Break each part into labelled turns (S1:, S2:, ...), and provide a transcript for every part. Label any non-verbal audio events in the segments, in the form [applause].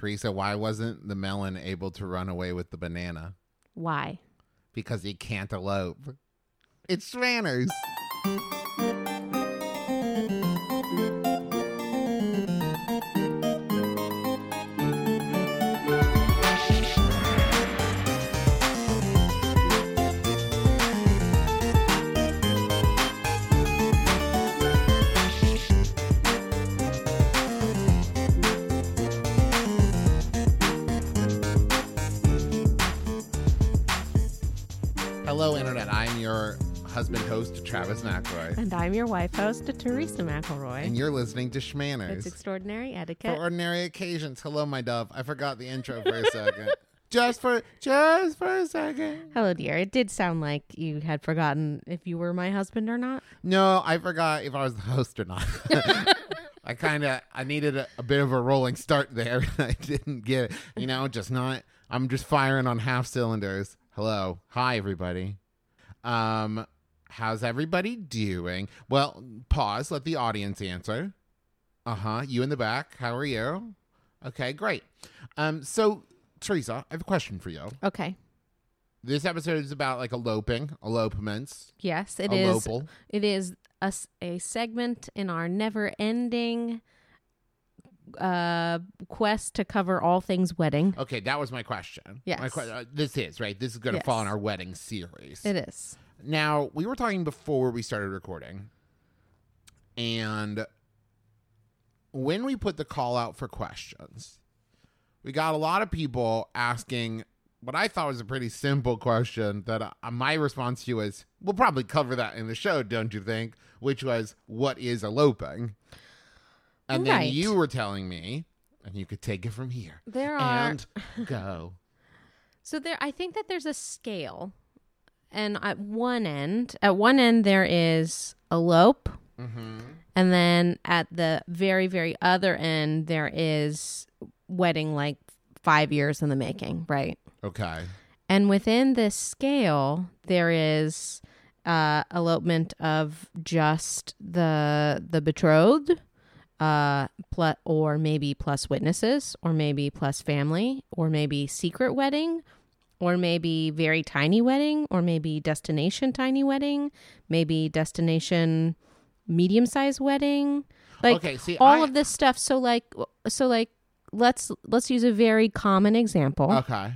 S1: Teresa, why wasn't the melon able to run away with the banana?
S2: Why?
S1: Because he can't elope. It's Shmanners. Travis McElroy.
S2: And I'm your wife host, Teresa McElroy.
S1: And you're listening to
S2: It's
S1: Shmanners.
S2: extraordinary
S1: For
S2: etiquette.
S1: ordinary occasions. Hello, my dove. I forgot the intro for a second. [laughs] just for just for a second.
S2: Hello, dear. It did sound like you had forgotten if you were my husband or not.
S1: No, I forgot if I was the host or not. [laughs] I kind of I needed a, a bit of a rolling start there. [laughs] I didn't get it. You know, just not. I'm just firing on half cylinders. Hello, hi everybody. Um, how's everybody doing? Well, pause. Let the audience answer. Uh huh. You in the back. How are you? Okay, great. Um, so Teresa, I have a question for you.
S2: Okay.
S1: This episode is about like eloping, elopements,
S2: Yes, it is.
S1: elopal.
S2: it is a segment in our never-ending uh quest to cover all things wedding.
S1: Okay, that was my question.
S2: Yes.
S1: My que- uh, this is, right? This is going to
S2: Yes.
S1: fall in our wedding series.
S2: It is.
S1: Now, we were talking before we started recording, and when we put the call out for questions, we got a lot of people asking what I thought was a pretty simple question that uh, my response to was, we'll probably cover that in the show, don't you think? Which was, what is eloping? And then you were telling me, and you could take it from here
S2: There are
S1: and go. [laughs]
S2: So there I think that there's a scale. And at one end, at one end there is elope.
S1: Mm-hmm.
S2: And then at the very, very other end, there is wedding like five years in the making, right?
S1: Okay.
S2: And within this scale, there is uh, elopement of just the the betrothed, uh, plus, or maybe plus witnesses, or maybe plus family, or maybe secret wedding, or maybe very tiny wedding, or maybe destination tiny wedding, maybe destination medium sized wedding. Like
S1: okay. See,
S2: all
S1: I,
S2: of this stuff. So like so like let's let's use a very common example.
S1: Okay.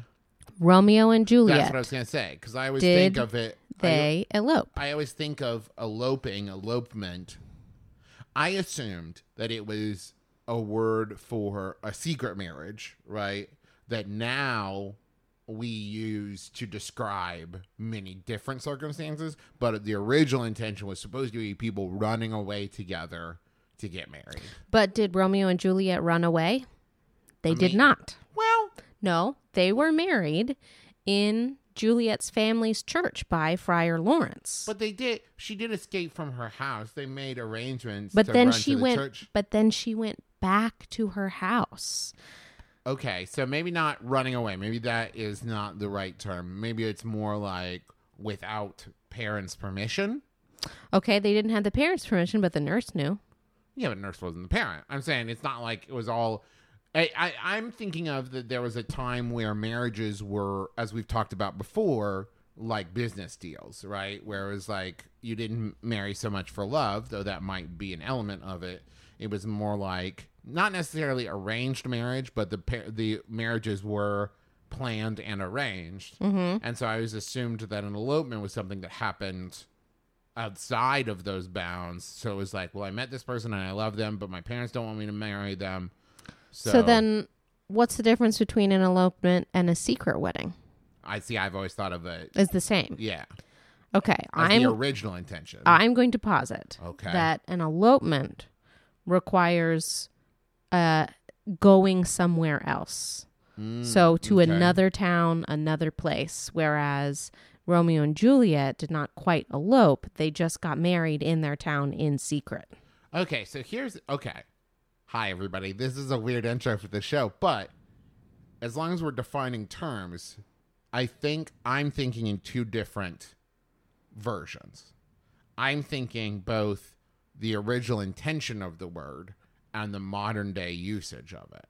S2: Romeo and Juliet.
S1: That's what I was gonna say because I always
S2: Did
S1: think of it. I,
S2: they elope.
S1: I always think of eloping, elopement. I assumed that it was a word for a secret marriage, right? That now we use to describe many different circumstances, but the original intention was supposed to be people running away together to get married.
S2: But did Romeo and Juliet run away? They
S1: I
S2: did
S1: mean-
S2: not.
S1: Well,
S2: No, they were married in Juliet's family's church by Friar Lawrence.
S1: but they did. She did escape from her house. They made arrangements.
S2: But
S1: to
S2: then she
S1: to the
S2: went
S1: Church.
S2: but then she went back to her house.
S1: Okay, so maybe not running away. Maybe that is not the right term. Maybe it's more like without parents' permission.
S2: Okay, they didn't have the parents' permission, but the nurse knew.
S1: Yeah, but nurse wasn't the parent. I'm saying it's not like it was all. I, I, I'm thinking of that there was a time where marriages were, as we've talked about before, like business deals, right? Where it was like you didn't marry so much for love, though that might be an element of it. It was more like not necessarily arranged marriage, but the par- the marriages were planned and arranged.
S2: Mm-hmm.
S1: And so I was assumed that an elopement was something that happened outside of those bounds. So it was like, well, I met this person and I love them, but my parents don't want me to marry them. So,
S2: So, then what's the difference between an elopement and a secret wedding?
S1: I see. I've always thought of it.
S2: Is the same.
S1: Yeah,
S2: Okay,
S1: as
S2: I'm
S1: the original intention.
S2: I'm going to posit
S1: Okay.
S2: that an elopement requires uh, going somewhere else.
S1: Mm,
S2: so to
S1: okay.
S2: another town, another place. Whereas Romeo and Juliet did not quite elope; they just got married in their town in secret.
S1: Okay, so here's okay. Hi everybody. This is a weird intro for the show, but as long as we're defining terms, I think I'm thinking in two different versions. I'm thinking both the original intention of the word and the modern day usage of it.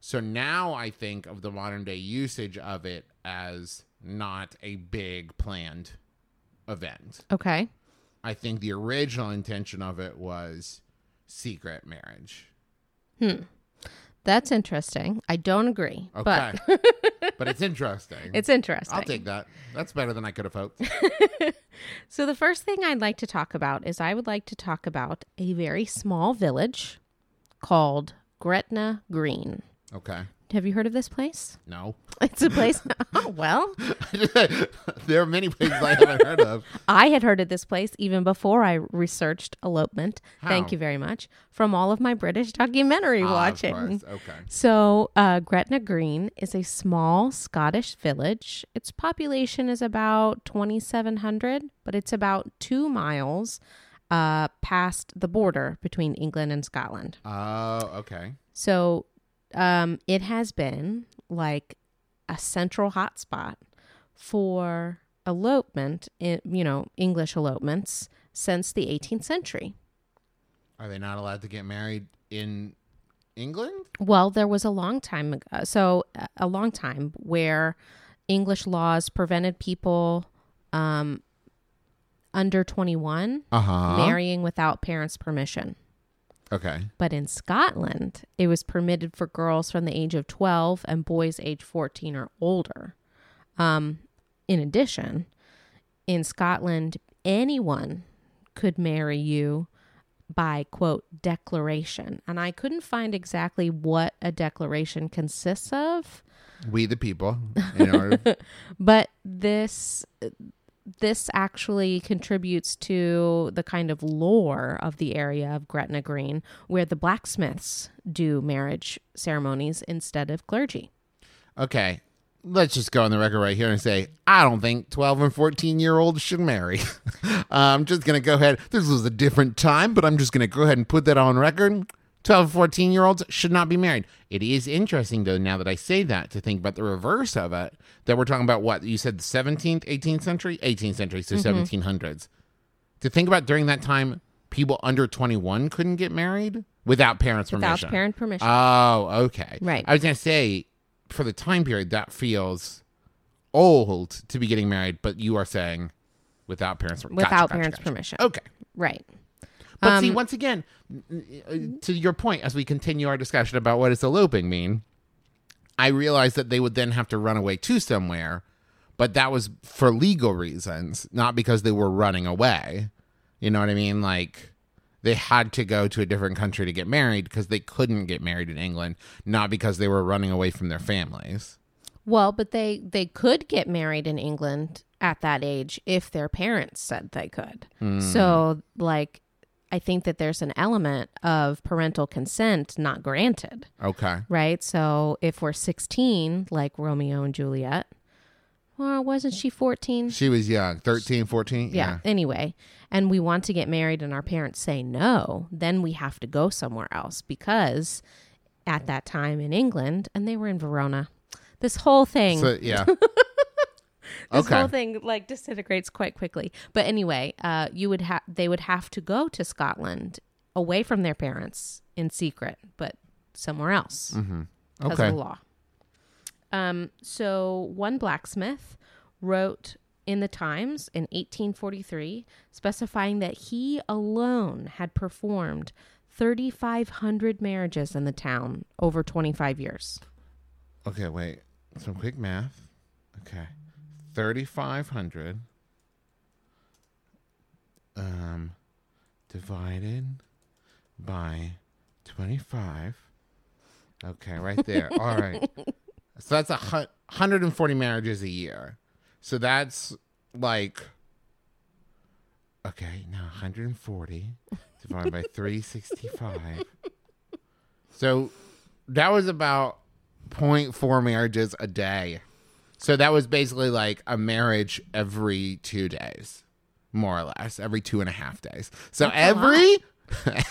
S1: So now I think of the modern day usage of it as not a big planned event.
S2: Okay.
S1: I think the original intention of it was secret marriage. Hmm.
S2: That's interesting. I don't agree,
S1: Okay.
S2: but [laughs]
S1: but it's interesting.
S2: it's interesting.
S1: I'll take that. That's better than I could have hoped. [laughs]
S2: So, the first thing I'd like to talk about is I would like to talk about a very small village called Gretna Green.
S1: Okay.
S2: Have you heard of this place?
S1: No. [laughs]
S2: It's a place. [laughs] oh, well, [laughs]
S1: there are many places I haven't heard of.
S2: I had heard of this place even before I researched elopement. Thank you very much from all of my British documentary
S1: Ah,
S2: watching.
S1: course. Okay.
S2: So, uh, Gretna Green is a small Scottish village. Its population is about 2,700, but it's about two miles uh, past the border between England and Scotland.
S1: Oh, okay.
S2: So, um, it has been like a central hotspot for elopement, in, you know, English elopements since the 18th century.
S1: Are they not allowed to get married in England?
S2: Well, there was a long time ago, so uh, a long time where English laws prevented people um, under 21
S1: Uh huh.
S2: marrying without parents' permission.
S1: Okay.
S2: But in Scotland, it was permitted for girls from the age of 12 and boys age 14 or older. Um, in addition, in Scotland, anyone could marry you by quote declaration. And I couldn't find exactly what a declaration consists of,
S1: We the people. [laughs]
S2: But this this actually contributes to the kind of lore of the area of Gretna Green where the blacksmiths do marriage ceremonies instead of clergy.
S1: okay. Let's just go on the record right here and say I don't think 12 and 14 year olds should marry. [laughs] I'm just going to go ahead. This was a different time, but I'm just going to go ahead and put that on record. 12 and 14 year olds should not be married. It is interesting, though, now that I say that, to think about the reverse of it, that we're talking about what? You said the 17th, 18th century? 18th century, so mm-hmm. 1700s. To think about during that time, people under 21 couldn't get married without parents'
S2: Without
S1: permission.
S2: Without parent permission.
S1: Oh, okay.
S2: Right.
S1: I was going to say, for the time period, that feels old to be getting married, but you are saying without parents' gotcha,
S2: without
S1: gotcha,
S2: parents'
S1: gotcha.
S2: permission.
S1: Okay.
S2: Right.
S1: But see,
S2: Um,
S1: once again, uh, to your point, as we continue our discussion about what does eloping mean, I realized that they would then have to run away to somewhere, but that was for legal reasons, not because they were running away. You know what I mean? Like they had to go to a different country to get married because they couldn't get married in England, not because they were running away from their families.
S2: Well, but they they could get married in England at that age if their parents said they could. So, like I think that there's an element of parental consent not granted,
S1: Okay.
S2: right? So, if we're 16 like Romeo and Juliet, or wasn't she 14?
S1: She was young, 13, 14.
S2: yeah. Anyway, and we want to get married and our parents say no, then we have to go somewhere else because at that time in England, and they were in Verona, this whole thing
S1: So, yeah. [laughs]
S2: this
S1: okay.
S2: whole thing like disintegrates quite quickly. But anyway, uh, you would have they would have to go to Scotland away from their parents in secret, but somewhere else because
S1: Mm-hmm. Okay.
S2: of the law. Um, so one blacksmith wrote in the Times in 1843, specifying that he alone had performed 3,500 marriages in the town over 25 years.
S1: Okay, wait. Some quick math. Okay. 3500 um divided by 25. Okay, right there. [laughs] All right. So that's a hu- 140 marriages a year. So that's like Okay, now 140 divided by 365. So that was about 0.4 marriages a day. So that was basically like a marriage every two days, more or less, every two and a half days. So every,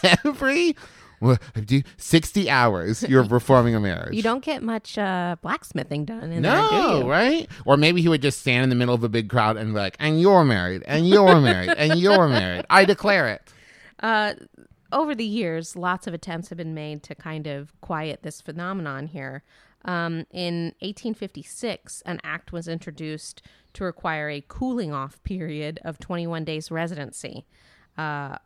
S1: [laughs] every, well, do 60 hours you're [laughs] performing a marriage.
S2: You don't get much uh, blacksmithing done in there, do
S1: no,
S2: you?
S1: right? Or maybe he would just stand in the middle of a big crowd and be like, and you're married, and you're married, and you're married. I declare it. [laughs]
S2: Uh, over the years, lots of attempts have been made to kind of quiet this phenomenon here. Um, in 1856, an act was introduced to require a cooling off period of 21 days residency uh,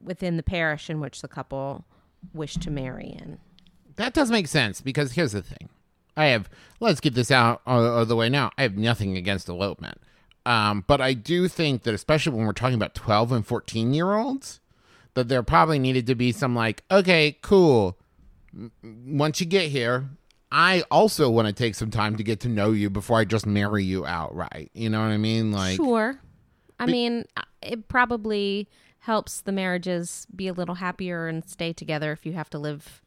S2: within the parish in which the couple wished to marry in.
S1: That does make sense because here's the thing. I have let's get this out of of the way now. I have nothing against elopement. Um, but I do think that especially when we're talking about 12 and 14 year olds, that there probably needed to be some like, okay, cool. Once you get here, I also want to take some time to get to know you before I just marry you outright. You know what I mean? Like
S2: sure. I mean, it probably helps the marriages be a little happier and stay together if you have to live.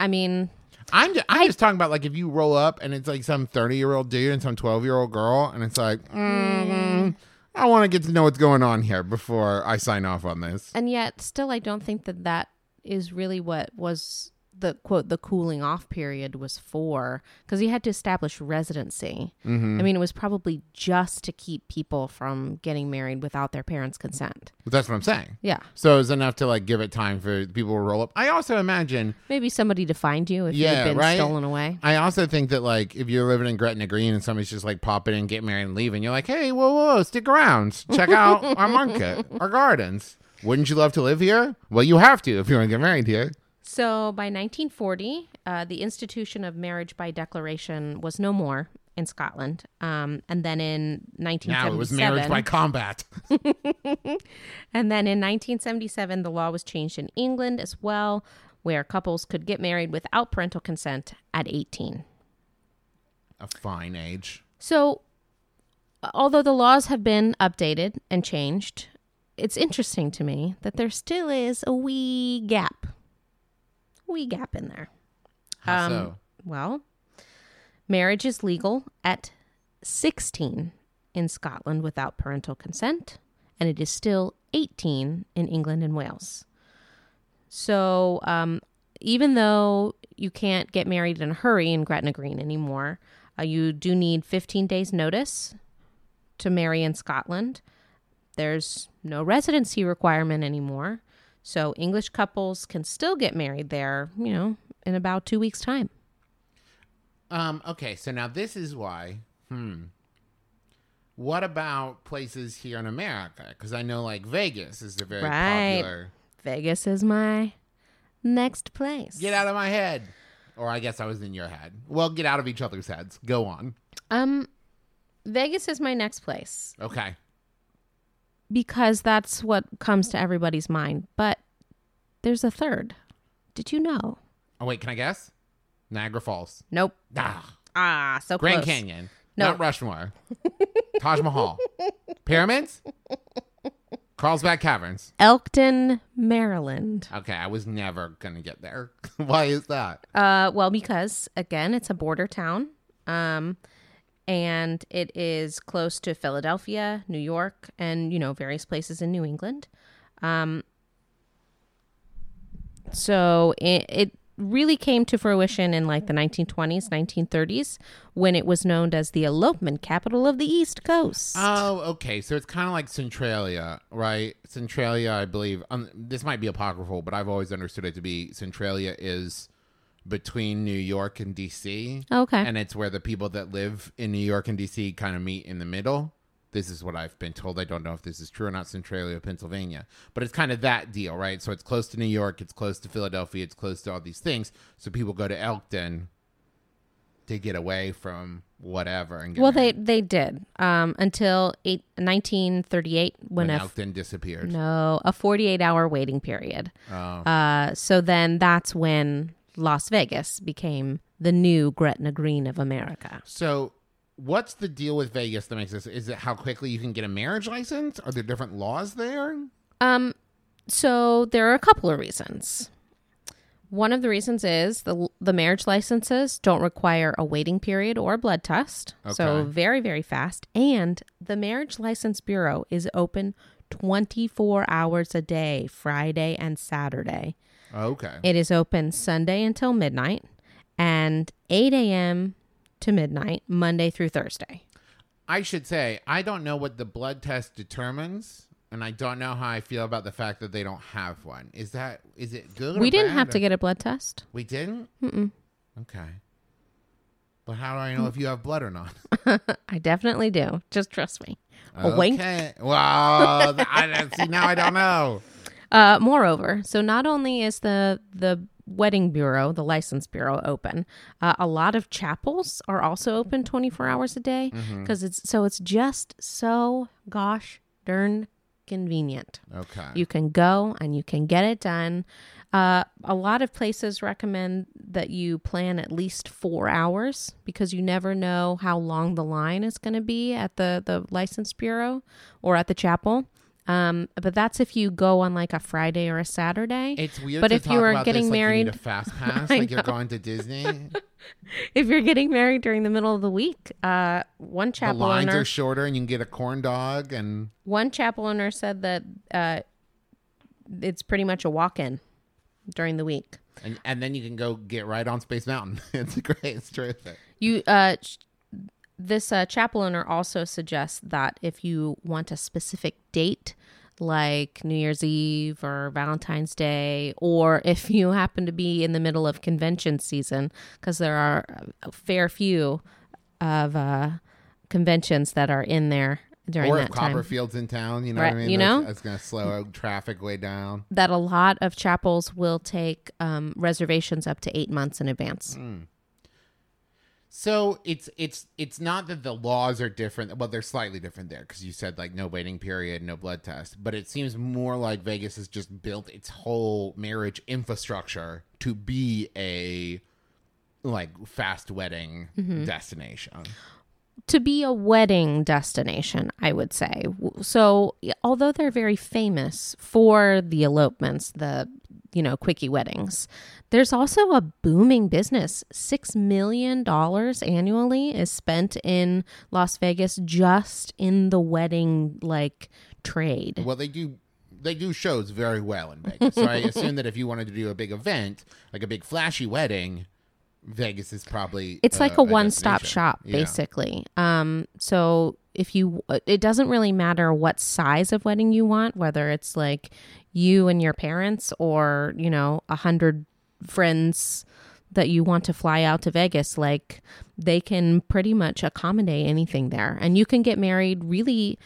S2: I mean,
S1: I'm just, I'm just talking about like if you roll up and it's like some 30 year old dude and some 12 year old girl and it's like mm, I want to get to know what's going on here before I sign off on this.
S2: and yet still, I don't think that that is really what was the quote the cooling off period was for because he had to establish residency.
S1: Mm-hmm.
S2: I mean, it was probably just to keep people from getting married without their parents' consent.
S1: But that's what I'm saying.
S2: Yeah,
S1: So it's enough to like give it time for people to roll up. I also imagine
S2: maybe somebody to find you if
S1: Yeah,
S2: you've been
S1: right?
S2: stolen away.
S1: I also think that like if you're living in Gretna Green and somebody's just like popping in, get married and leaving, you're like, hey, whoa, whoa, whoa, stick around, check out [laughs] our market, our gardens. Wouldn't you love to live here? Well, you have to if you want to get married here.
S2: So by 1940, uh, the institution of marriage by declaration was no more in Scotland. Um, and then in 1977,
S1: Now it was marriage by combat. [laughs]
S2: and then in 1977, the law was changed in England as well, where couples could get married without parental consent at 18.
S1: A fine age.
S2: So, although the laws have been updated and changed, it's interesting to me that there still is a wee gap. Wee gap in there.
S1: How
S2: Um,
S1: so?
S2: Well, marriage is legal at 16 in Scotland without parental consent, and it is still 18 in England and Wales. So, um, even though you can't get married in a hurry in Gretna Green anymore, uh, you do need 15 days' notice to marry in Scotland. There's no residency requirement anymore. So, English couples can still get married there, you know, in about two weeks' time.
S1: Um, okay, so now this is why. Hmm. What about places here in America? Because I know like Vegas is a very
S2: Right.
S1: popular.
S2: Vegas is my next place.
S1: Get out of my head. Or I guess I was in your head. Well, get out of each other's heads. Go on.
S2: Um, Vegas is my next place
S1: Okay.
S2: Because that's what comes to everybody's mind. But there's a third. Did you know?
S1: Oh wait, can I guess? Niagara Falls.
S2: Nope.
S1: Ah,
S2: Ah, so
S1: Grand
S2: close.
S1: Canyon.
S2: No.
S1: Mount Rushmore. [laughs] Taj Mahal. Pyramids? Carlsbad Caverns.
S2: Elkton, Maryland.
S1: Okay, I was never gonna get there. [laughs] Why is that?
S2: Uh, well, because again, it's a border town. Um, and it is close to Philadelphia, New York, and you know various places in New England. Um, so it, it really came to fruition in like the 1920s, 1930s, when it was known as the elopement capital of the East Coast.
S1: Oh, okay. So it's kind of like Centralia, right? Centralia, I believe. Um, this might be apocryphal, but I've always understood it to be Centralia is between New York and DC.
S2: okay.
S1: And it's where the people that live in New York and DC kind of meet in the middle. This is what I've been told. I don't know if this is true or not, Centralia, Pennsylvania. But it's kind of that deal, right? So it's close to New York, it's close to Philadelphia, it's close to all these things. So people go to Elkton to get away from whatever and get
S2: well,
S1: married.
S2: they they did um, until eight, 1938 when,
S1: when
S2: a
S1: Elkton disappeared.
S2: no a 48 hour waiting period.
S1: Oh.
S2: Uh, so then that's when Las Vegas became the new Gretna Green of America.
S1: So, what's the deal with Vegas that makes this? Is it how quickly you can get a marriage license? Are there different laws there?
S2: Um, so there are a couple of reasons. One of the reasons is the the marriage licenses don't require a waiting period or a blood test, so very very fast. And the marriage license bureau is open twenty four hours a day, Friday and Saturday.
S1: Oh, okay.
S2: It is open Sunday until midnight and 8 a.m. to midnight, Monday through Thursday.
S1: I should say I don't know what the blood test determines. and I don't know how I feel about the fact that they don't have one. Is that is it good?
S2: we didn't have
S1: or-
S2: to get a blood test.
S1: We didn't.
S2: Mm-mm.
S1: Okay. But how do I know if you have blood or not? [laughs]
S2: I definitely do. Just trust me. A wink.
S1: Okay. Well, I, see now I don't know.
S2: Uh, moreover, so not only is the the wedding bureau, the license bureau, open, uh, a lot of chapels are also open twenty four hours a day
S1: Mm-hmm.
S2: because it's so it's just so gosh darn convenient.
S1: Okay.
S2: You can go and you can get it done. Uh, a lot of places recommend that you plan at least four hours because you never know how long the line is going to be at the, the license bureau or at the chapel. Um, but that's if you go on like a Friday or a Saturday.
S1: it's weird.
S2: but if you are getting
S1: this like you need
S2: married-
S1: a fast [laughs] pass, like you're going to Disney. [laughs]
S2: if you're getting married during the middle of the week, uh, one
S1: the
S2: chapel
S1: lines
S2: owner,
S1: are shorter, and you can get a corn dog. And
S2: one chapel owner said that uh, it's pretty much a walk-in during the week.
S1: and, and then you can go get right on Space Mountain. [laughs] it's great. It's terrific.
S2: You uh this uh, chapel owner also suggests that if you want a specific date like New Year's Eve or Valentine's Day or [laughs] if you happen to be in the middle of convention season because there are a fair few of uh conventions that are in there during
S1: or
S2: that
S1: if
S2: time
S1: Copperfield's in town, you know
S2: Right,
S1: what I mean?
S2: you
S1: That's-
S2: know?
S1: it's going to slow traffic way down.
S2: that a lot of chapels will take um, reservations up to 8 months in advance.
S1: Mm. So it's it's it's not that the laws are different. Well, they're slightly different there because you said like no waiting period, no blood test. But it seems more like Vegas has just built its whole marriage infrastructure to be a like fast wedding
S2: Mm-hmm.
S1: destination.
S2: to be a wedding destination, I would say. So, although they're very famous for the elopements, the you know quickie weddings, there's also a booming business. Six million dollars annually is spent in Las Vegas just in the wedding like trade.
S1: Well, they do they do shows very well in Vegas. so I [laughs] assume that if you wanted to do a big event, like a big flashy wedding, Vegas is probably
S2: It's
S1: uh,
S2: like a one-stop
S1: destination.
S2: shop,
S1: Yeah.
S2: basically. Um, so if you, it doesn't really matter what size of wedding you want, whether it's like you and your parents, or you know, a hundred friends that you want to fly out to Vegas. Like they can pretty much accommodate anything there, and you can get married really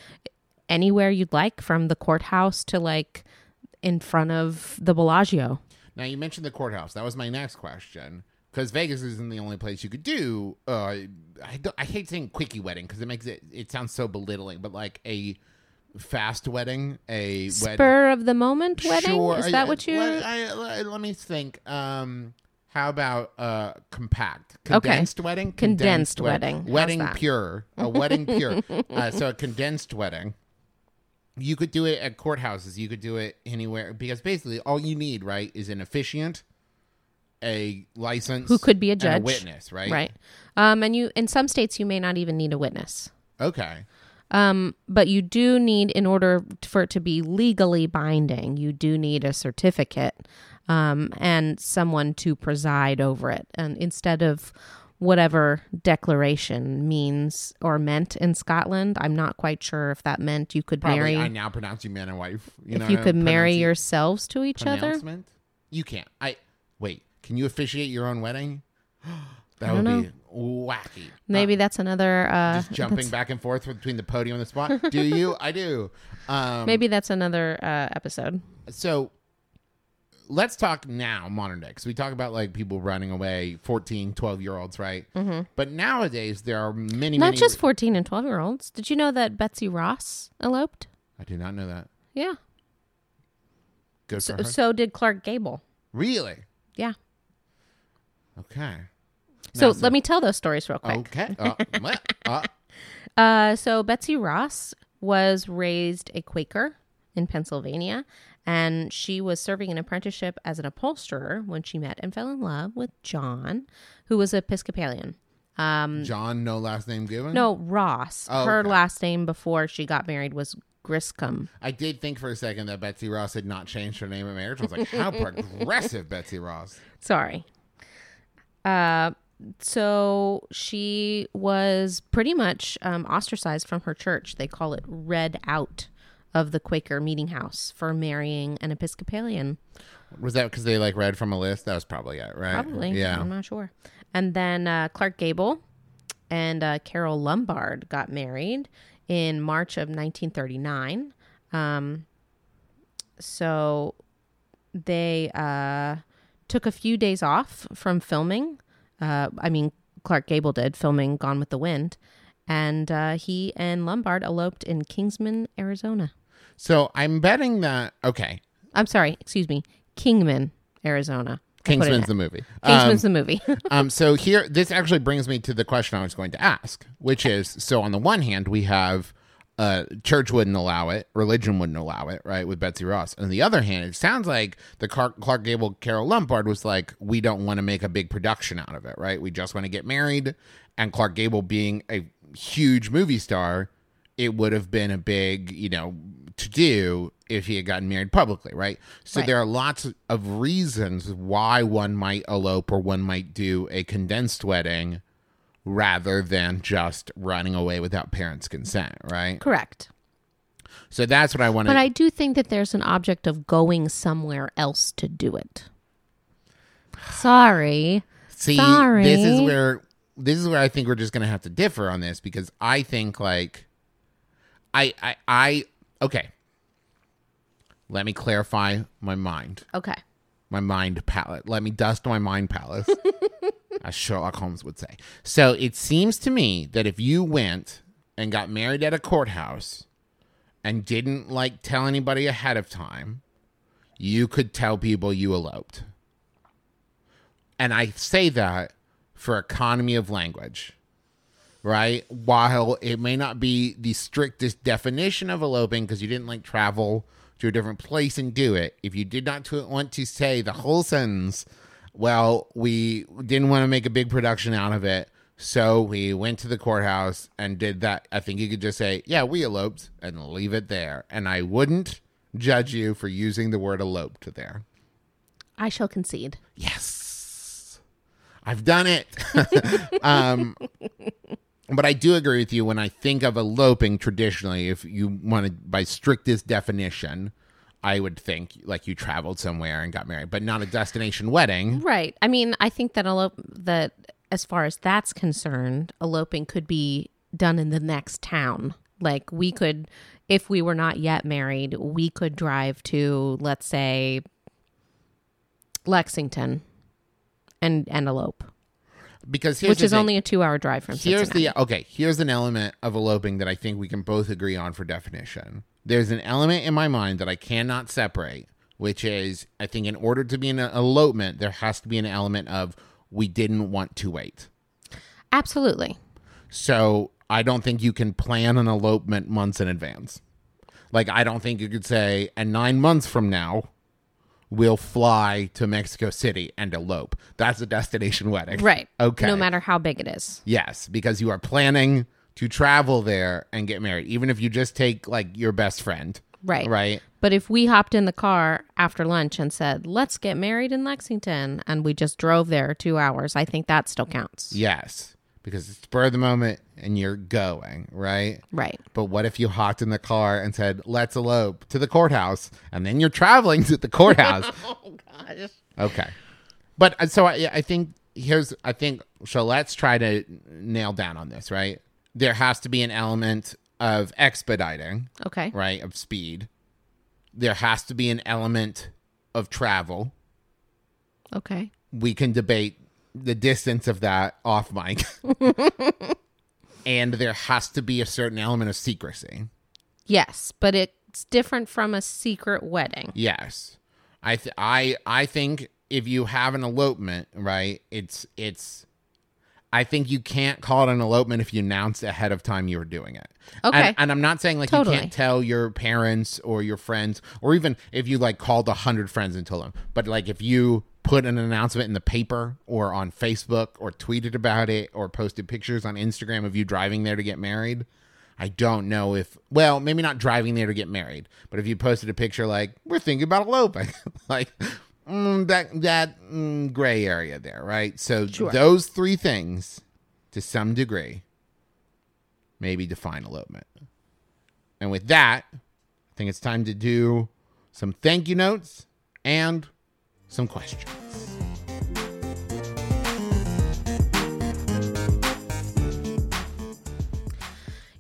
S2: anywhere you'd like, from the courthouse to like in front of the Bellagio.
S1: Now you mentioned the courthouse. That was my next question. Because Vegas isn't the only place you could do. Uh, I, I hate saying quickie wedding because it makes it it sounds so belittling. But like a fast wedding, a wedding.
S2: Spur of the moment wedding.
S1: Sure.
S2: Is
S1: I-
S2: that what you?
S1: Let, I- let- me think. Um, how about uh, compact
S2: Okay.
S1: condensed wedding?
S2: Condensed
S1: wed-
S2: wedding. How's
S1: Wedding pure. A [laughs] wedding pure. Uh, so a condensed wedding. You could do it at courthouses. You could do it anywhere because basically all you need, right, is an officiant, a license,
S2: Who could be a
S1: and
S2: judge.
S1: witness, right?
S2: Right. Um, and you in some states you may not even need a witness.
S1: Okay.
S2: Um, but you do need in order for it to be legally binding, you do need a certificate um, and someone to preside over it. And instead of whatever declaration means or meant in Scotland, I'm not quite sure if that meant you could
S1: Probably
S2: marry
S1: I now pronounce you man and wife. You know
S2: if you could marry yourselves to each other.
S1: You can't. I wait. Can you officiate your own wedding? [gasps] [gasps] [gasps] That
S2: I
S1: would be wacky.
S2: Maybe that's another uh,
S1: Just [laughs] jumping back and forth between the podium and the spot. [laughs] Do you? I do. Um,
S2: maybe that's another uh, episode.
S1: So let's talk now, modern day. Because we talk about like people running away, 14, 12 year olds, right? Mm-hmm. But nowadays, there are many,
S2: Not
S1: many.
S2: just 14 and 12 year olds. Did you know that Betsy Ross eloped?
S1: I do not know that.
S2: Yeah.
S1: Good
S2: So,
S1: for her.
S2: so did Clark Gable.
S1: really?
S2: Yeah.
S1: Okay.
S2: So
S1: Now,
S2: let me tell those stories real quick.
S1: Okay. Uh, [laughs] uh,
S2: Uh, so Betsy Ross was raised a Quaker in Pennsylvania, and she was serving an apprenticeship as an upholsterer when she met and fell in love with John, who was Episcopalian. Um,
S1: John, no last name given?
S2: no, Ross.
S1: Oh,
S2: Her
S1: okay.
S2: last name before she got married was Griscom.
S1: I did think for a second that Betsy Ross had not changed her name in marriage. I was like, how [laughs] progressive, Betsy Ross.
S2: Sorry. Uh, so she was pretty much um, ostracized from her church. They call it read out of the Quaker meeting house for marrying an Episcopalian.
S1: Was that because they like read from a list? That was probably it, right?
S2: Probably.
S1: Yeah.
S2: I'm not sure. And then uh, Clark Gable and uh, Carole Lombard got married in March of 1939. Um, so they uh, took a few days off from filming. Uh, I mean, Clark Gable did filming Gone with the Wind. And uh, he and Lombard eloped in Kingsman, Arizona.
S1: So I'm betting that okay,
S2: I'm sorry, excuse me, Kingman, Arizona.
S1: Kingsman's the movie.
S2: Kingsman's the movie.
S1: um, so here, this actually brings me to the question I was going to ask, which is: so on the one hand, we have uh, church wouldn't allow it, religion wouldn't allow it, right? With Betsy Ross. On the other hand, it sounds like the Clark, Clark Gable Carole Lombard was like, we don't want to make a big production out of it, right? We just want to get married, and Clark Gable being a huge movie star, it would have been a big, you know, to do if he had gotten married publicly, right? So
S2: Right.
S1: there are lots of reasons why one might elope or one might do a condensed wedding rather than just running away without parents' consent, right?
S2: Correct.
S1: So that's what I want to. But.
S2: I do think that there's an object of going somewhere else to do it. Sorry.
S1: See,
S2: Sorry.
S1: this is where this is where I think we're just gonna have to differ on this because I think like I I I okay. Let me clarify my mind.
S2: Okay.
S1: my mind palette. Let me dust my mind palace, [laughs] [laughs] as Sherlock Holmes would say. So it seems to me that if you went and got married at a courthouse and didn't like tell anybody ahead of time, you could tell people you eloped. And I say that for economy of language. Right? While it may not be the strictest definition of eloping because you didn't like travel to a different place and do it, if you did not want to say the whole sentence, well, we didn't want to make a big production out of it, so we went to the courthouse and did that. I think you could just say, yeah, we eloped and leave it there. And I wouldn't judge you for using the word eloped there.
S2: I shall concede.
S1: Yes. I've done it. [laughs] um, but I do agree with you when I think of eloping traditionally, if you want to, by strictest definition, I would think like you traveled somewhere and got married, but not a destination wedding.
S2: Right. I mean, I think that elope that as far as that's concerned, eloping could be done in the next town. Like we could if we were not yet married, we could drive to let's say Lexington and and elope,
S1: Because here's
S2: which is
S1: thing.
S2: only a 2-hour drive from
S1: here's
S2: Cincinnati.
S1: the okay here's an element of eloping that i think we can both agree on for definition there's an element in my mind that i cannot separate which is i think in order to be an elopement there has to be an element of we didn't want to wait
S2: Absolutely.
S1: so i don't think you can plan an elopement months in advance like i don't think you could say and nine months from now we'll fly to mexico city and elope that's a destination wedding
S2: Right.
S1: okay
S2: No matter how big it is.
S1: Yes, because you are planning to travel there and get married, even if you just take like your best friend.
S2: Right.
S1: Right.
S2: But if we hopped in the car after lunch and said, "Let's get married in Lexington," and we just drove there 2 hours, I think that still counts.
S1: Yes, because it's spur of the moment and you're going, right?
S2: Right.
S1: But what if you hopped in the car and said, let's elope to the courthouse, and then you're traveling to the [laughs] courthouse?
S2: Oh gosh.
S1: okay. But uh, so I, I think here's, I think, so let's try to nail down on this, right? There has to be an element of expediting.
S2: Okay.
S1: right, of speed. There has to be an element of travel.
S2: Okay.
S1: We can debate the distance of that off mic. [laughs] and there has to be a certain element of secrecy.
S2: Yes, but it's different from a secret wedding.
S1: Yes. I th- I I think if you have an elopement, right? It's it's I think you can't call it an elopement if you announced ahead of time you were doing it.
S2: Okay.
S1: And, and I'm not saying like you can't tell your parents or your friends, or even if you like called a hundred friends and told them. But like if you put an announcement in the paper or on Facebook or tweeted about it or posted pictures on Instagram of you driving there to get married, I don't know if well, maybe not driving there to get married, but if you posted a picture like we're thinking about eloping, [laughs] like mm, that that mm, gray area there, right? So
S2: Sure.
S1: those three things, to some degree, maybe define elopement. And with that, I think it's time to do some thank you notes and some questions.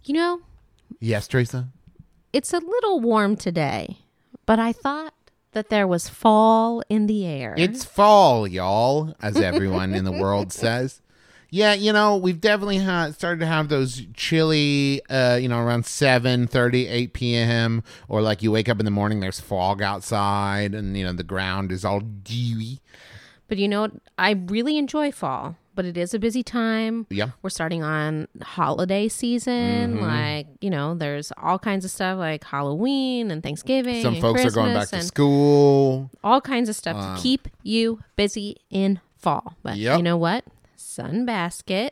S2: You know,
S1: Yes, Teresa?
S2: it's a little warm today, but I thought that there was fall in the air.
S1: It's fall, y'all, as everyone in the world [laughs] says. Yeah, you know, we've definitely had started to have those chilly, uh, you know, around 7 30, 8 p.m. Or like you wake up in the morning, there's fog outside, and, you know, the ground is all dewy.
S2: but you know, I really enjoy fall, but it is a busy time.
S1: Yeah.
S2: We're starting on holiday season.
S1: Mm-hmm.
S2: Like, you know, there's all kinds of stuff like Halloween and Thanksgiving.
S1: Some
S2: and
S1: folks are going back to school.
S2: all kinds of stuff to keep you busy in fall. But
S1: Yep.
S2: you know what? Sunbasket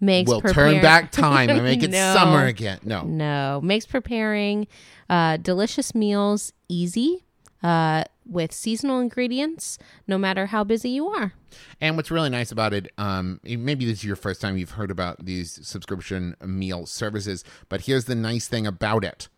S2: makes
S1: We'll
S2: prepare-
S1: turn back time and make [laughs] it
S2: No.
S1: summer again. No.
S2: No, makes preparing uh, delicious meals easy uh, with seasonal ingredients, no matter how busy you are.
S1: And what's really nice about it, um, maybe this is your first time you've heard about these subscription meal services, but here's the nice thing about it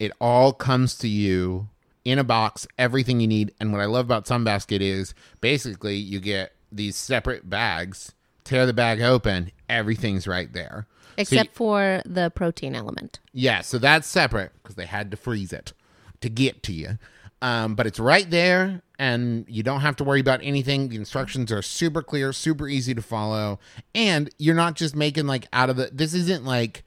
S1: it all comes to you in a box, everything you need. And what I love about Sunbasket is basically you get these separate bags, tear the bag open, everything's right there. So you-
S2: Except for the protein element.
S1: yeah, so that's separate because they had to freeze it to get to you. Um, but it's right there, and you don't have to worry about anything. The instructions are super clear, super easy to follow, and you're not just making like out of the. This isn't like,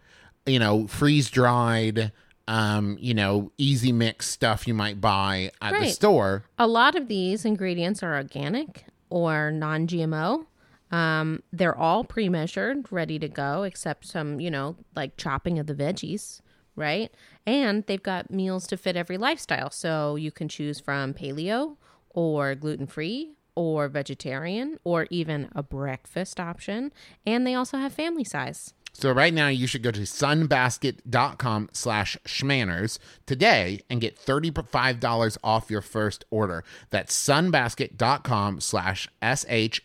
S1: you know, freeze dried, um, you know, easy mix stuff you might buy at the store.
S2: A lot of these ingredients are organic or non GMO. Um, they're all pre measured, ready to go, except some, you know, like chopping of the veggies, right? And they've got meals to fit every lifestyle. So you can choose from paleo or gluten free or vegetarian or even a breakfast option. And they also have family size.
S1: So right now you should go to sunbasket.com slash shmanners today and get $35 off your first order. That's sunbasket.com slash S-H-M-A-N-N-E-R-S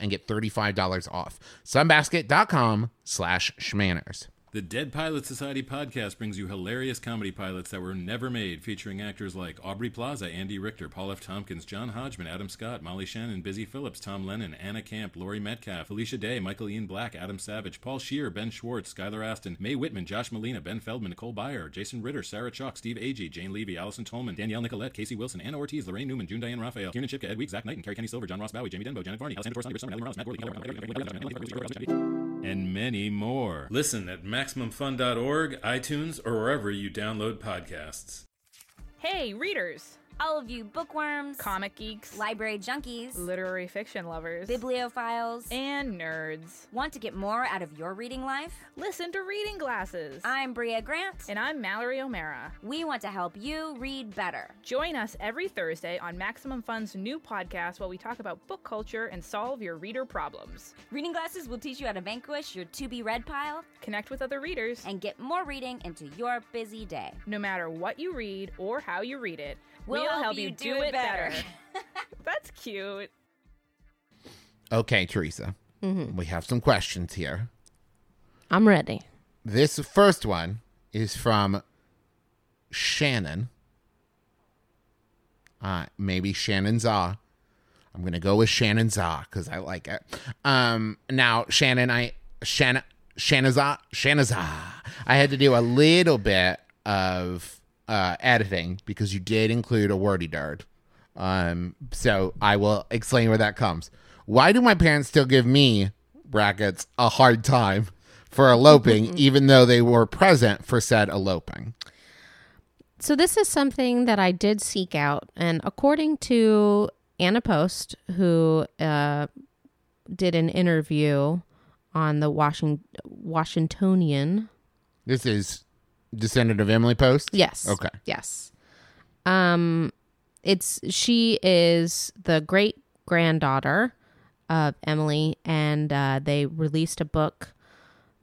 S1: and get $35 off. sunbasket.com slash shmanners.
S3: The Dead Pilot Society podcast brings you hilarious comedy pilots that were never made, featuring actors like Aubrey Plaza, Andy Richter, Paul F. Tompkins, John Hodgman, Adam Scott, Molly Shannon, Busy Phillips, Tom Lennon, Anna Camp, Laurie Metcalf, Felicia Day, Michael Ian Black, Adam Savage, Paul Scheer, Ben Schwartz, Skylar Astin, Mae Whitman, Josh Malina, Ben Feldman, Nicole Byer, Jason Ritter, Sarah Chalke, Steve Agee, Jane Levy, Allison Tolman, Danielle Nicolet, Casey Wilson, Ana Ortiz, Laraine Newman, June Diane Raphael, Kieran Chipka, Ed Week, Zach Knight, and Kerri Kenney-Silver, John Ross Bowie, Jamie Denbo, Janet Varney, Alessandra Torres, Summer, Matt and many more. Listen at MaximumFun.org, iTunes, or wherever you download podcasts.
S4: Hey, readers!
S5: All of you bookworms,
S4: Comic geeks,
S5: library junkies,
S4: literary fiction lovers,
S5: bibliophiles,
S4: and nerds.
S5: want to get more out of your reading life?
S4: Listen to Reading Glasses.
S5: I'm Brea Grant.
S4: and I'm Mallory O'Meara.
S5: We want to help you read better.
S4: Join us every Thursday on Maximum Fun's new podcast while we talk about book culture and solve your reader problems.
S5: Reading Glasses will teach you how to vanquish your to be read pile
S4: Connect with other readers.
S5: and get more reading into your busy day.
S4: no matter what you read or how you read it,
S5: We'll help you do it better. [laughs]
S4: That's cute.
S1: Okay, Teresa, we have some questions here.
S2: I'm ready.
S1: This first one is from Shannon. Uh, maybe Shannon Za. I'm gonna go with Shannon Za because I like it. Um, now Shannon, I Shannon Shanaza Shanaza. I had to do a little bit of uh, editing because you did include a wordy dirt. Um, so I will explain where that comes. Why do my parents still give me brackets a hard time for eloping, [laughs] even though they were present for said eloping?
S2: So this is something that I did seek out, and according to Anna Post, who uh, did an interview on the Washington Washingtonian.
S1: This is descendant of Emily Post.
S2: Yes.
S1: Okay.
S2: Yes. Um, it's she is the great granddaughter of Emily, and uh, they released a book.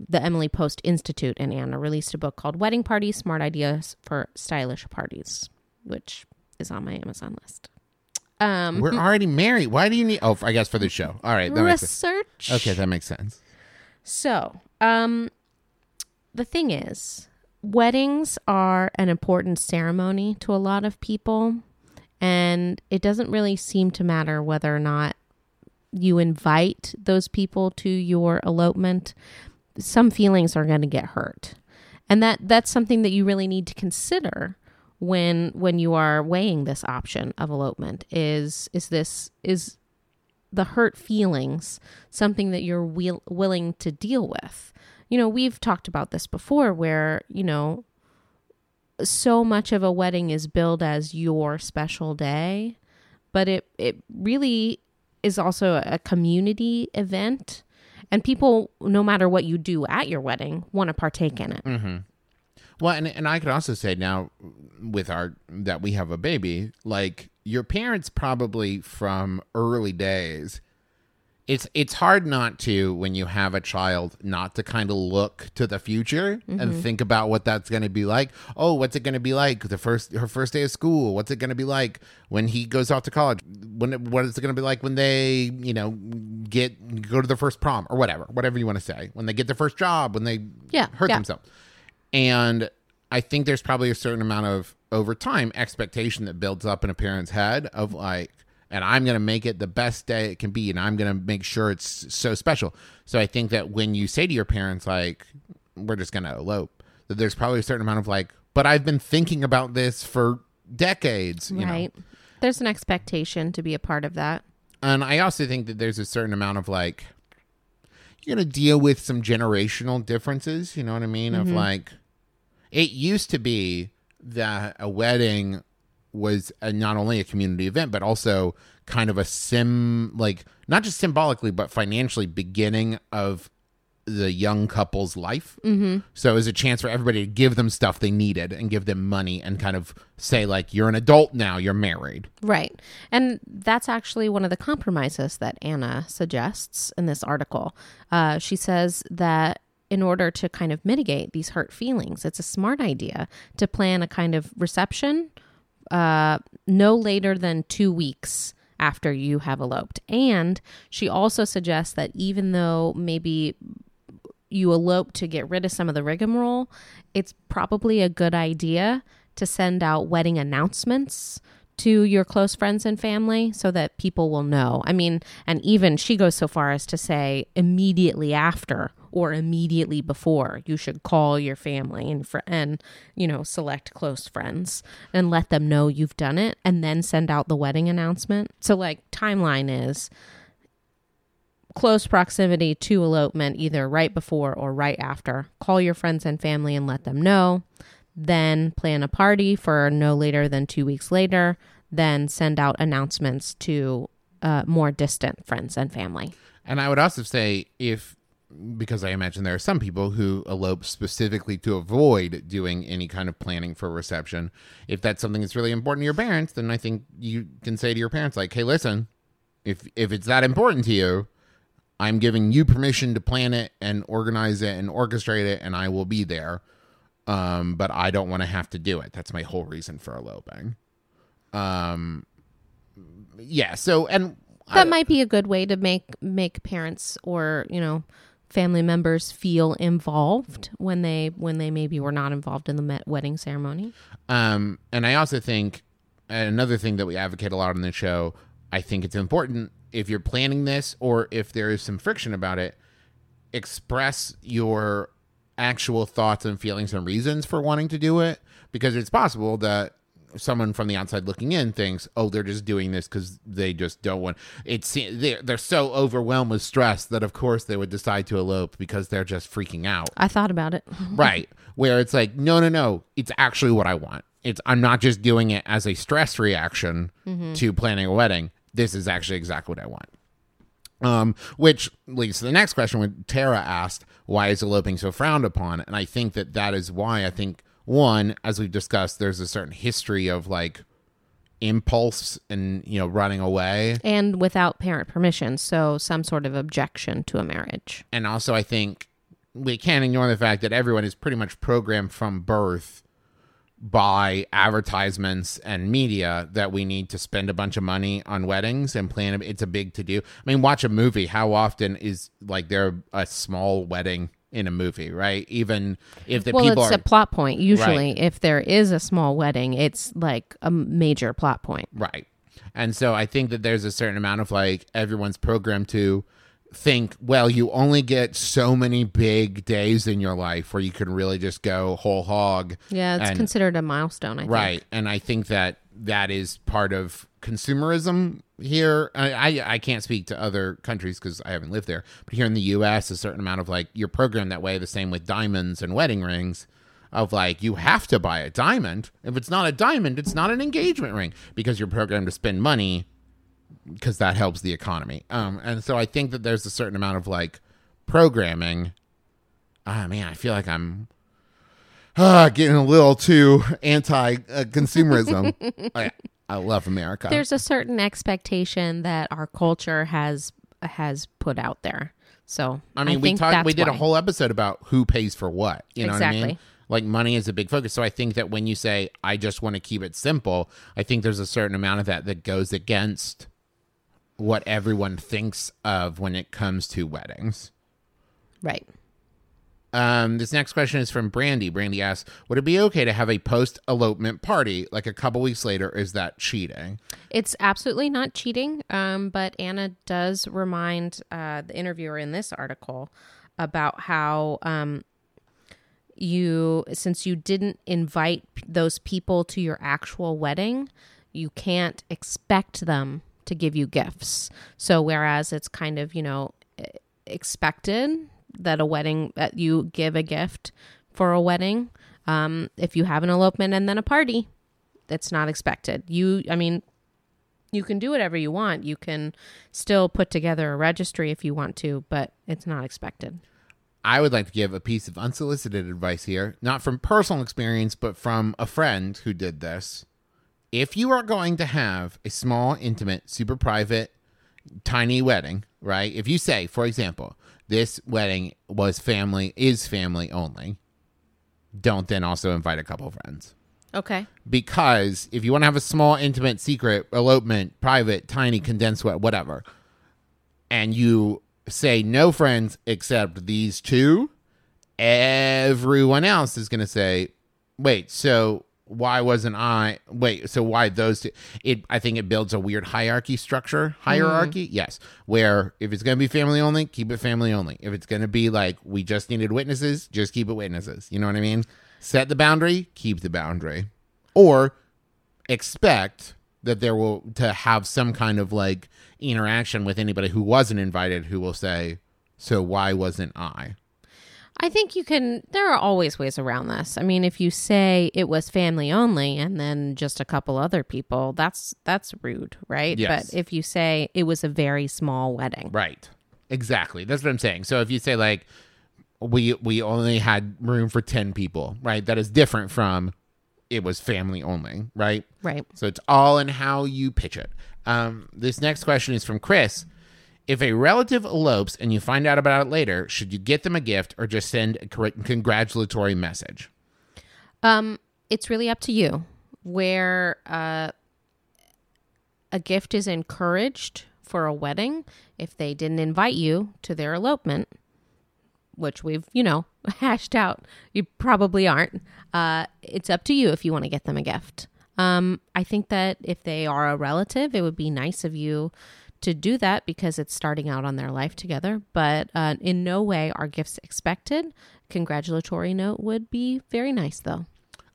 S2: The Emily Post Institute and Anna released a book called "Wedding Parties: Smart Ideas for Stylish Parties," which is on my Amazon list. Um,
S1: We're already married. Why do you need? Oh, I guess for the show. All right, that makes sense.
S2: research.
S1: Okay, that makes sense.
S2: So, um, the thing is, weddings are an important ceremony to a lot of people, and it doesn't really seem to matter whether or not you invite those people to your elopement. Some feelings are going to get hurt. And that that's something that you really need to consider when when you are weighing this option of elopement is is this is the hurt feelings something that you're will, willing to deal with you know we've talked about this before where you know so much of a wedding is billed as your special day but it it really is also a community event and people no matter what you do at your wedding want to partake in it
S1: Mm-hmm. Well, and and I could also say now with our that we have a baby, like your parents probably from early days. It's it's hard not to when you have a child not to kind of look to the future and mm-hmm. think about what that's going to be like. Oh, what's it going to be like the first her first day of school? What's it going to be like when he goes off to college? When what is it going to be like when they, you know, get go to their first prom or whatever, whatever you want to say. When they get their first job, when they
S2: Yeah,
S1: hurt
S2: yeah.
S1: themselves. And I think there's probably a certain amount of over time expectation that builds up in a parent's head of like, and I'm going to make it the best day it can be, and I'm going to make sure it's so special. So I think that when you say to your parents, like, we're just going to elope, that there's probably a certain amount of like, but I've been thinking about this for decades, you know.
S2: right there's an expectation to be a part of that
S1: And I also think that there's a certain amount of like you're gonna deal with some generational differences. You know what I mean? Of mm-hmm. like, it used to be that a wedding was a, not only a community event but also kind of a sim like not just symbolically but financially beginning of the young couple's life. Mm-hmm. So it was a chance for everybody to give them stuff they needed and give them money and kind of say like, "You're an adult now. You're married."
S2: Right. And that's actually one of the compromises that Anna suggests in this article. Uh, she says that in order to kind of mitigate these hurt feelings, it's a smart idea to plan a kind of reception uh, no later than two weeks after you have eloped. And she also suggests that even though maybe you elope to get rid of some of the rigmarole, it's probably a good idea to send out wedding announcements to your close friends and family so that people will know. I mean, and even she goes so far as to say immediately after or immediately before you should call your family and fr- and you know select close friends and let them know you've done it and then send out the wedding announcement. So like timeline is close proximity to elopement, either right before or right after. Call your friends and family and let them know. Then plan a party for no later than two weeks later. Then send out announcements to uh, more distant friends and family.
S1: And I would also say if because I imagine there are some people who elope specifically to avoid doing any kind of planning for a reception. If that's something that's really important to your parents, then I think you can say to your parents like, "Hey, listen, if if it's that important to you, I'm giving you permission to plan it and organize it and orchestrate it and I will be there. Um, but I don't want to have to do it. That's my whole reason for eloping." Um yeah, so and
S2: That
S1: I-
S2: might be a good way to make make parents or you know family members feel involved when they when they maybe were not involved in the wedding ceremony.
S1: Um, and I also think another thing that we advocate a lot on the show, I think it's important if you're planning this or if there is some friction about it, express your actual thoughts and feelings and reasons for wanting to do it because it's possible that someone from the outside looking in thinks oh they're just doing this because they just don't want it's they're, they're so overwhelmed with stress that of course they would decide to elope because they're just freaking out.
S2: I thought about it. [laughs]
S1: right. Where it's like no no no. It's actually what i want. It's i'm not just doing it as a stress reaction to planning a wedding. This is actually exactly what i want. Um which leads to the next question when tara asked why is eloping so frowned upon? And i think that that is why i think one as we've discussed there's a certain history of like impulse and you know running away
S2: and without parent permission, so some sort of objection to a marriage.
S1: and also I think we can't ignore the fact that everyone is pretty much programmed from birth by advertisements and media that we need to spend a bunch of money on weddings and plan it's a big to do. I mean, watch a movie. How often is like there a small wedding in a movie, right? Even if the
S2: well,
S1: people
S2: it's
S1: are
S2: a plot point. Usually, if there is a small wedding, it's like a major plot point.
S1: Right. And so I think that there's a certain amount of like everyone's programmed to think, well, you only get so many big days in your life where you can really just go whole hog.
S2: Yeah, it's
S1: And-
S2: considered a milestone. I think.
S1: Right. And I think that that is part of consumerism here. I, I, I can't speak to other countries because I haven't lived there. But here in the U.S., a certain amount of like you're programmed that way, the same with diamonds and wedding rings. Of like, you have to buy a diamond. If it's not a diamond, it's not an engagement ring because you're programmed to spend money because that helps the economy. Um, and so I think that there's a certain amount of like programming. Ah, man, I feel like I'm uh, getting a little too anti uh, consumerism. [laughs] I, I love America.
S2: There's a certain expectation that our culture has has put out there. So
S1: I mean, we talked. We did a whole episode about who pays for what. You know what I mean? Like money is a big focus. So I think that when you say I just want to keep it simple, I think there's a certain amount of that that goes against what everyone thinks of when it comes to weddings.
S2: right.
S1: Um, this next question is from Brandy. Brandy asks, "Would it be okay to have a post elopement party like a couple weeks later? Is that cheating?"
S2: It's absolutely not cheating. Um, but Anna does remind uh, the interviewer in this article about how um, you, since you didn't invite those people to your actual wedding, you can't expect them to give you gifts. So, whereas it's kind of, you know, expected that a wedding, that you give a gift for a wedding, um, if you have an elopement and then a party, it's not expected. You, I mean, you can do whatever you want. You can still put together a registry if you want to, but it's not expected.
S1: I would like to give a piece of unsolicited advice here, not from personal experience, but from a friend who did this. If you are going to have a small, intimate, super private, tiny wedding, right? If you say, for example, this wedding was family, is family only, don't then also invite a couple friends.
S2: Okay.
S1: Because if you want to have a small, intimate, secret, elopement, private, tiny, condensed whatever, and you say no friends except these two, everyone else is going to say, wait, so why wasn't I? Wait, so why those two? It, I think it builds a weird hierarchy structure. Hierarchy, mm-hmm. yes. Where if it's going to be family only, keep it family only. If it's going to be like we just needed witnesses, just keep it witnesses. You know what I mean? Set the boundary, keep the boundary, or expect that there will to have some kind of like interaction with anybody who wasn't invited who will say, "So why wasn't I?"
S2: I think you can, there are always ways around this. I mean, if you say it was family only and then just a couple other people, that's, that's rude, right?
S1: Yes.
S2: But if you say it was a very small wedding,
S1: Right. Exactly. That's what I'm saying. So if you say like we we only had room for 10 people, right? That is different from it was family only, right?
S2: right?
S1: So it's all in how you pitch it. Um, this next question is from Chris. If a relative elopes and you find out about it later, should you get them a gift or just send a congratulatory message?
S2: Um, it's really up to you. Where uh, a gift is encouraged for a wedding, if they didn't invite you to their elopement, which we've you know [laughs] hashed out, you probably aren't. Uh, it's up to you if you want to get them a gift. Um, I think that if they are a relative, it would be nice of you to do that because it's starting out on their life together. But uh, in no way are gifts expected. Congratulatory note would be very nice though.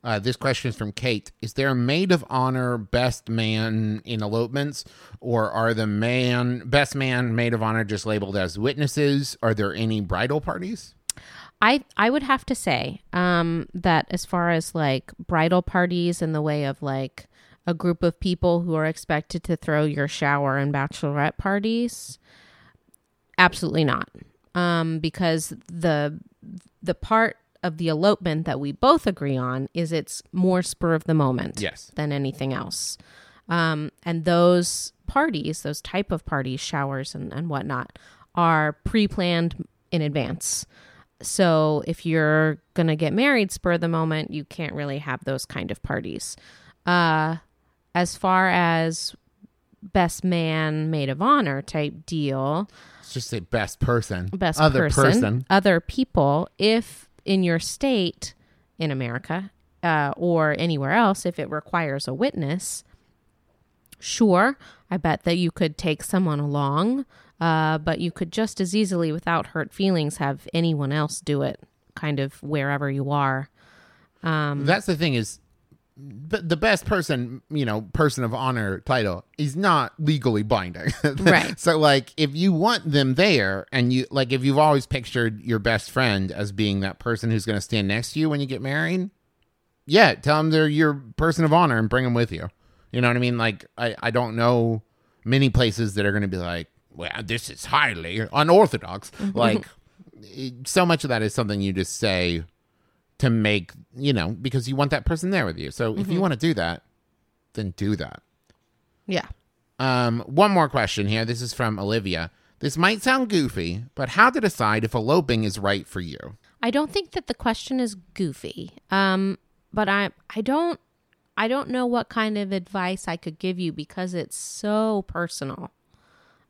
S1: Uh, this question is from Kate. Is there a maid of honor best man in elopements, or are the man best man maid of honor just labeled as witnesses? Are there any bridal parties?
S2: I I would have to say um, that as far as like bridal parties in the way of like a group of people who are expected to throw your shower and bachelorette parties, absolutely not. Um, because the the part of the elopement that we both agree on is it's more spur of the moment
S1: Yes.
S2: than anything else. Um, and those parties, those type of parties, showers and, and whatnot, are pre planned in advance. So if you're going to get married spur of the moment, you can't really have those kind of parties. Uh, as far as best man, maid of honor type deal,
S1: Let's just say best person.
S2: best
S1: Other
S2: person,
S1: person.
S2: other people, if in your state in America uh, or anywhere else, if it requires a witness, sure, I bet that you could take someone along, uh, but you could just as easily, without hurt feelings, have anyone else do it, kind of wherever you are. Um,
S1: That's the thing is, the, the best person, you know, person of honor title is not legally binding. [laughs]
S2: Right.
S1: so, like, if you want them there, and you like, if you've always pictured your best friend as being that person who's going to stand next to you when you get married, yeah, tell them they're your person of honor and bring them with you. You know what I mean? Like, I I don't know many places that are going to be like, well, this is highly unorthodox. Mm-hmm. like, so much of that is something you just say to make you know because you want that person there with you so if you want to do that then do that
S2: yeah.
S1: um one more question here this is from olivia this might sound goofy but how to decide if eloping is right for you
S2: I don't think that the question is goofy. Um, but I I don't I don't know what kind of advice I could give you because it's so personal,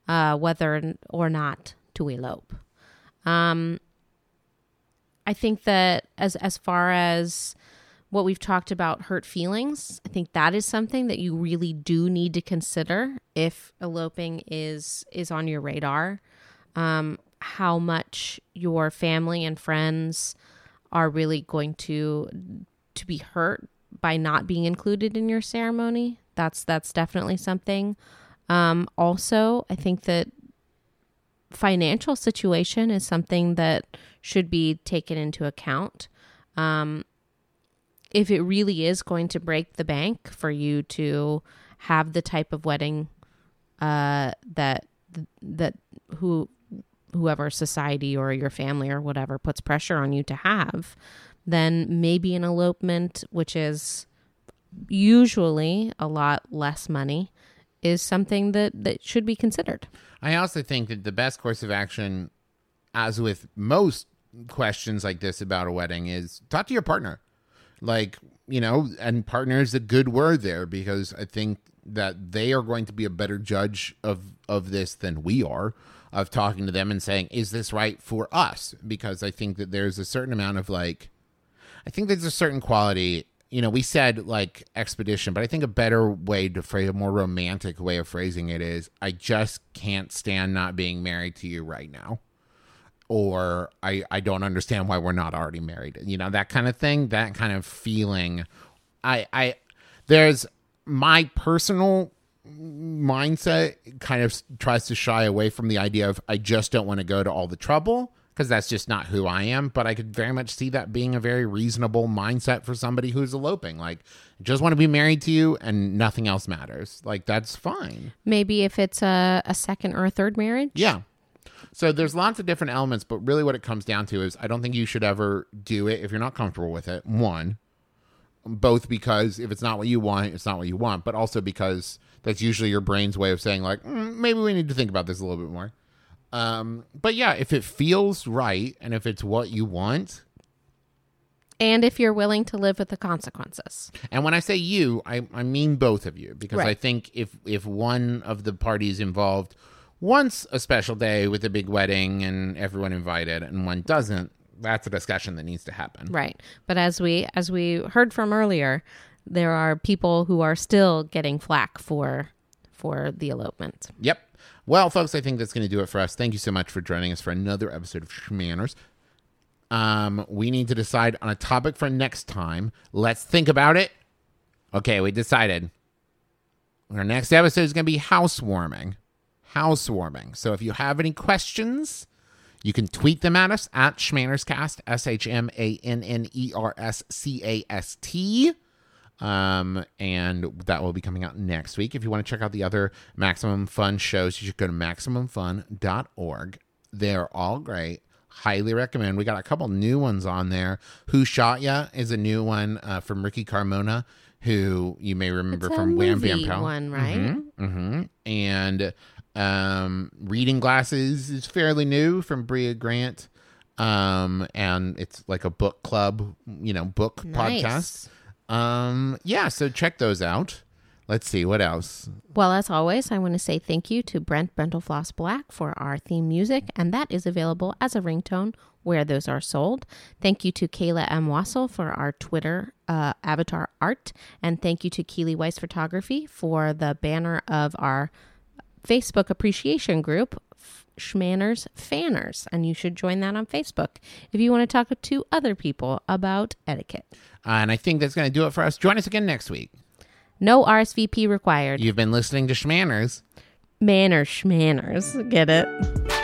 S2: uh, whether or not to elope. Um, I think that as as far as what we've talked about hurt feelings, I think that is something that you really do need to consider if eloping is is on your radar. Um, how much your family and friends are really going to to be hurt by not being included in your ceremony. That's that's definitely something. Um, also, I think that financial situation is something that should be taken into account. Um, if it really is going to break the bank for you to have the type of wedding uh, that that who whoever society or your family or whatever puts pressure on you to have, then maybe an elopement, which is usually a lot less money, is something that, that should be considered.
S1: i also think that the best course of action as with most questions like this about a wedding is talk to your partner like you know and partner is a good word there because i think that they are going to be a better judge of of this than we are of talking to them and saying is this right for us because i think that there's a certain amount of like i think there's a certain quality you know we said like expedition but i think a better way to phrase a more romantic way of phrasing it is i just can't stand not being married to you right now or I, I don't understand why we're not already married. You know, that kind of thing, that kind of feeling. I I there's my personal mindset kind of tries to shy away from the idea of I just don't want to go to all the trouble because that's just not who I am, but I could very much see that being a very reasonable mindset for somebody who's eloping. Like just want to be married to you and nothing else matters. Like that's fine.
S2: Maybe if it's a, a second or a third marriage.
S1: Yeah. So there's lots of different elements, but really what it comes down to is I don't think you should ever do it if you're not comfortable with it. One, both because if it's not what you want, it's not what you want, but also because that's usually your brain's way of saying like mm, maybe we need to think about this a little bit more. Um, but yeah, if it feels right and if it's what you want,
S2: And if you're willing to live with the consequences.
S1: And when I say you, I, I mean both of you because I think if if one of the parties involved wants a special day with a big wedding and everyone invited and one doesn't, that's a discussion that needs to happen.
S2: Right. But as we as we heard from earlier, there are people who are still getting flack for for the elopement.
S1: Yep. Well, folks, I think that's going to do it for us. Thank you so much for joining us for another episode of Shmanners. Um, we need to decide on a topic for next time. Let's think about it. Okay, we decided. Our next episode is going to be housewarming. Housewarming. So if you have any questions, you can tweet them at us at Shmannerscast, S H M A N N E R S C A S T. Um, and that will be coming out next week. If you want to check out the other Maximum Fun shows, you should go to MaximumFun.org. They're all great. Highly recommend. We got a couple new ones on there. Who Shot Ya is a new one uh, from Ricky Carmona, who you may remember
S2: It's
S1: from Wham Bam Pow.
S2: one, right?
S1: hmm And um, Reading Glasses is fairly new from Brea Grant. Um, and it's like a book club, you know, book podcast. Um, yeah, so check those out. let's see what else.
S2: Well, as always, I want to say thank you to Brent Brentalfloss Black for our theme music, and that is available as a ringtone where those are sold. Thank you to Kayla M. Wasil for our Twitter uh, avatar art, and thank you to Keely Weiss Photography for the banner of our Facebook appreciation group, Shmanners Fanners, and you should join that on Facebook if you want to talk to other people about etiquette.
S1: and I think that's going to do it for us. Join us again next week.
S2: No RSVP required.
S1: You've been listening to Shmanners.
S2: Manners Shmanners. Get it?